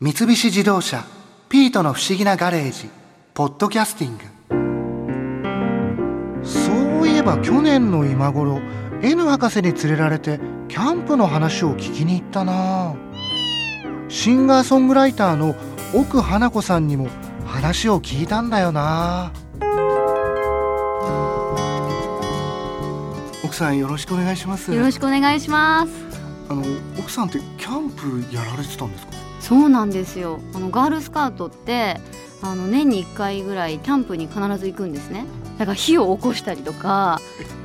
三菱自動車「ピートの不思議なガレージ」「ポッドキャスティング」そういえば去年の今頃 N 博士に連れられてキャンプの話を聞きに行ったな。シンガーソングライターの奥花子さんにも話を聞いたんだよな。奥さんよろしくお願いします。よろしくお願いします。あの奥さんってキャンプやられてたんですか？そうなんですよ。あのガールスカウトってあの年に1回ぐらいキャンプに必ず行くんですね。だから火を起こしたりとか。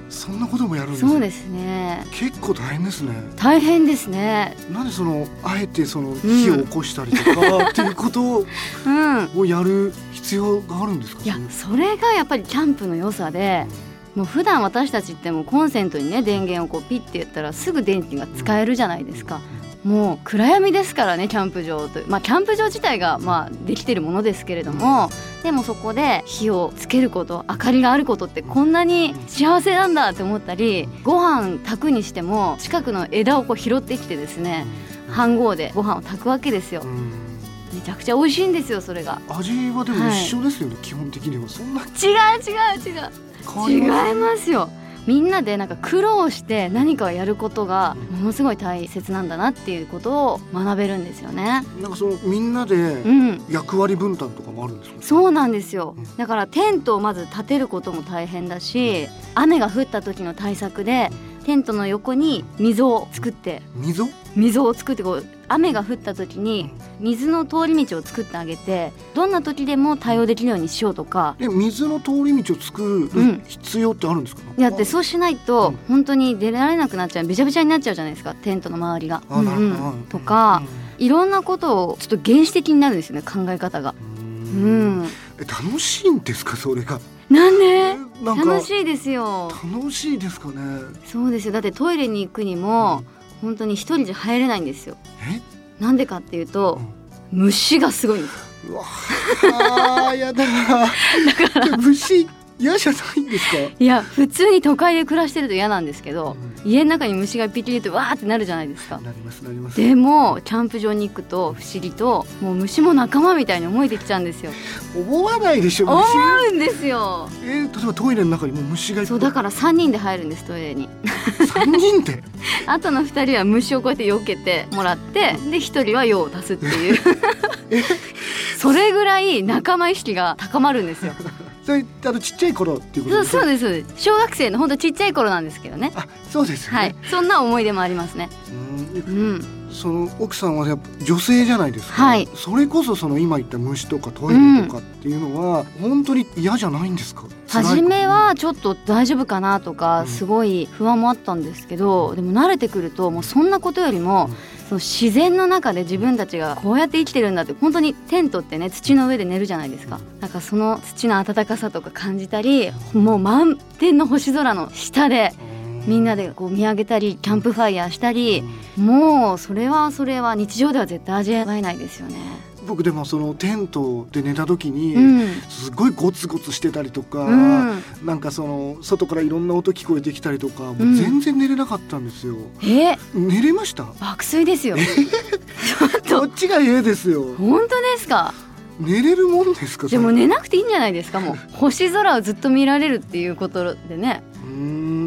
そんなこともやるんですそうですね。結構大変ですね。大変ですね。なんでそのあえてその火を起こしたりとか、っていうことうん。をやる必要があるんですか？いやそれがやっぱりキャンプの良さでもう普段私たちってもうコンセントにね電源をこうピッてやったらすぐ電気が使えるじゃないですか、もう暗闇ですからねキャンプ場とまあキャンプ場自体がまあできてるものですけれども、でもそこで火をつけること明かりがあることってこんなに幸せなんだって思ったりご飯炊くにしても近くの枝をこう拾ってきてですね飯盒でご飯を炊くわけですよ。うん。めちゃくちゃ美味しいんですよそれが。味はでも一緒ですよね、基本的には。そんな違う違う違う。違いますよみんなでなんか苦労して何かをやることがものすごい大切なんだなっていうことを学べるんですよね。なんかそのみんなでうん。役割分担とかもあるんですか、そうなんですよ。うん。だからテントをまず立てることも大変だし雨が降った時の対策でテントの横に溝を作って溝？溝を作ってこう雨が降った時に水の通り道を作ってあげてどんな時でも対応できるようにしようとかで水の通り道を作うん。る必要ってあるんですか、だってそうしないとうん。本当に出られなくなっちゃう。びちゃびちゃになっちゃうじゃないですか。テントの周りが。うん。うん。とか、いろんなことをちょっと原始的になるんですよね考え方が。ううん。ん、え楽しいんですか？それが。なんで？楽しいですよ。楽しいですかね？そうですよ。だってトイレに行くにも本当に一人じゃ入れないんですよ。え？なんでかっていうと虫がすごいんです。うわあー やだだから虫嫌じゃないんですか、いや普通に都会で暮らしてると嫌なんですけど家の中に虫がピキリとわーってなるじゃないですか。なりますなりますでもキャンプ場に行くと不思議ともう虫も仲間みたいに思えてきちゃうんですよ。思わないでしょ思虫うんですよ。えー例えばトイレの中にも虫がそうだから3人で入るんですトイレに。3人であとの2人は虫をこうやって避けてもらってで1人は用を足すっていう。それぐらい仲間意識が高まるんですよ。それあのちっちゃい頃っていうことですか？そうですそうです。小学生のほんとちっちゃい頃なんですけどね。あそうですよね、はい。そんな思い出もありますね。うん。うんその奥さんはやっぱ女性じゃないですか、はい。それこそその今言った虫とかトイレとかっていうのは、本当に嫌じゃないんですか？初めはちょっと大丈夫かなとかうん。すごい不安もあったんですけどでも慣れてくるともうそんなことよりもその自然の中で自分たちがこうやって生きてるんだって本当にテントってね土の上で寝るじゃないですか。なんかその土の温かさとか感じたりもう満天の星空の下でみんなでこう見上げたりキャンプファイヤーしたりもうそれはそれは日常では絶対味わえないですよね。僕でもそのテントで寝た時に、うん。すごいゴツゴツしてたりとか、うん、なんかその外からいろんな音聞こえてきたりとか、もううん全然寝れなかったんですよ。え？寝れました？爆睡ですよ。こっちが嫌ですよ。本当ですか？寝れるもんですか？でも寝なくていいんじゃないですか？もう星空をずっと見られるっていうことでね。うん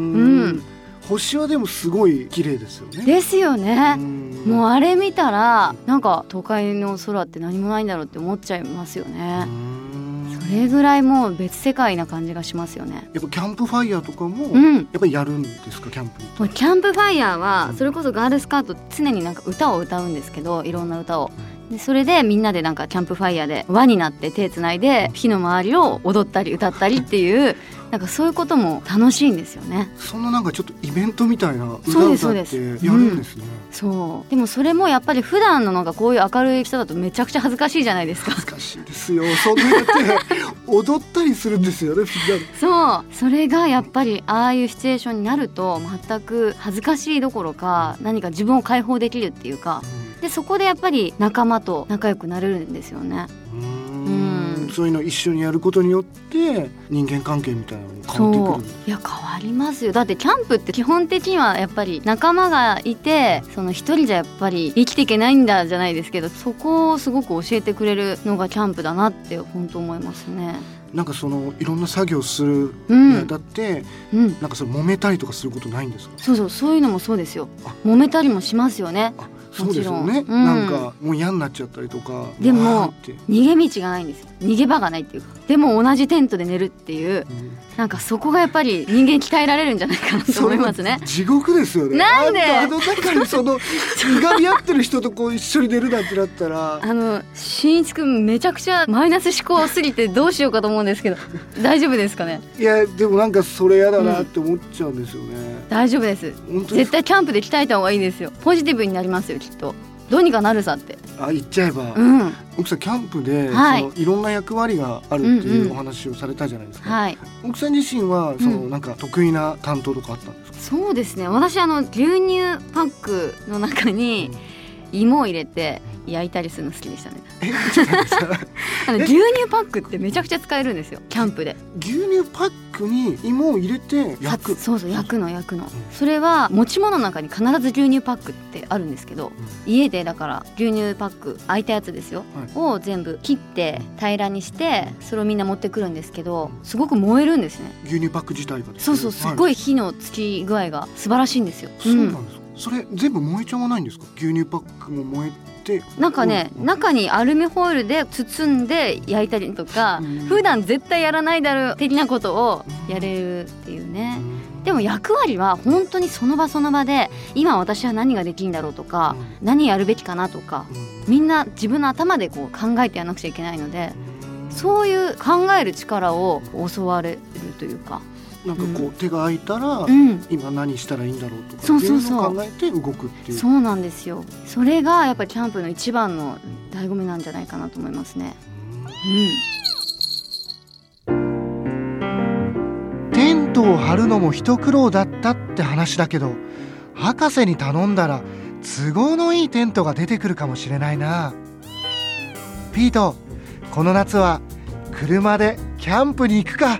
星はでもすごい綺麗ですよね。ですよね。うん。もうあれ見たらなんか都会の空って何もないんだろうって思っちゃいますようねん。それぐらいもう別世界な感じがしますよね。やっぱキャンプファイヤーとかも、うん。やっぱりやるんですかキャンプキャンプファイヤーはそれこそガールスカート常になんか歌を歌うんですけどいろんな歌をでそれでみんなでなんかキャンプファイヤーで輪になって手つないで火の周りを踊ったり歌ったりっていうなんかそういうことも楽しいんですよね。そんななんかちょっとイベントみたいなそう歌歌ってやるんですね、そう。でもそれもやっぱり普段のなんかこういう明るい人だとめちゃくちゃ恥ずかしいじゃないですか。難しいですよ。そんなやって踊ったりするんですよねそう。それがやっぱりああいうシチュエーションになると全く恥ずかしいどころか何か自分を解放できるっていうかでそこでやっぱり仲間と仲良くなれるんですよね。うん。そういうの一緒にやることによって人間関係みたいなのも変わってくる。いや変わりますよ。だってキャンプって基本的にはやっぱり仲間がいてその一人じゃやっぱり生きていけないんだじゃないですけどそこをすごく教えてくれるのがキャンプだなって本当思いますね。なんかそのいろんな作業するうん。にあたって、うん。なんかその揉めたりとかすることないんですか？そうそうそういうのもそうですよ。あ。揉めたりもしますよね。あそうですよね、うん。なんかもう嫌になっちゃったりとか。でも逃げ道がないんですよ。逃げ場がないっていうか。でも同じテントで寝るっていううん。なんかそこがやっぱり人間鍛えられるんじゃないかなと思いますね。地獄ですよね。なんで？あの中にそのいがみ合ってる人とこう一緒に寝るなんてなったら。あのしんいちくんめちゃくちゃマイナス思考すぎてどうしようかと思うんですけど 大丈夫ですかね？いやでもなんかそれ嫌だなって思っちゃうんですよね、大丈夫です。本当に絶対キャンプで鍛えた方がいいですよ。ポジティブになりますよきっと。どうにかなるさって。あ言っちゃえば、うん。奥さんキャンプで、はい。そのいろんな役割があるってうんうん。いうお話をされたじゃないですか、はい。奥さん自身はその、うんなんか得意な担当とかあったんですか？そうですね。私あの牛乳パックの中に芋を入れて焼いたりするの好きでしたね。あのえ？牛乳パックってめちゃくちゃ使えるんですよ。キャンプで。牛乳パックに芋を入れて焼く。さそうそう焼くの焼くの。それは持ち物の中に必ず牛乳パックってあるんですけど家でだから牛乳パック空いたやつですよ、を全部切って平らにしてそれをみんな持ってくるんですけどすごく燃えるんですね。牛乳パック自体がそうそうすっごい、い火のつき具合が素晴らしいんですよ、そうなんですか、それ全部燃えちゃわないんですか？牛乳パックも燃えてなんかね、うん。中にアルミホイルで包んで焼いたりとか、うん。普段絶対やらないだろう的なことをやれるっていうね、でも役割は本当にその場その場で今私は何ができるんだろうとか、何やるべきかなとかうん。みんな自分の頭でこう考えてやらなくちゃいけないのでそういう考える力を教われるというか、なんかこう、手が空いたら、うん、今何したらいいんだろうとかそうそうそう。考えて動くっていう。そうなんですよ。それがやっぱりキャンプの一番の醍醐味なんじゃないかなと思いますね。うん。テントを張るのも一苦労だったって話だけど博士に頼んだら都合のいいテントが出てくるかもしれないな。ピートこの夏は車でキャンプに行くか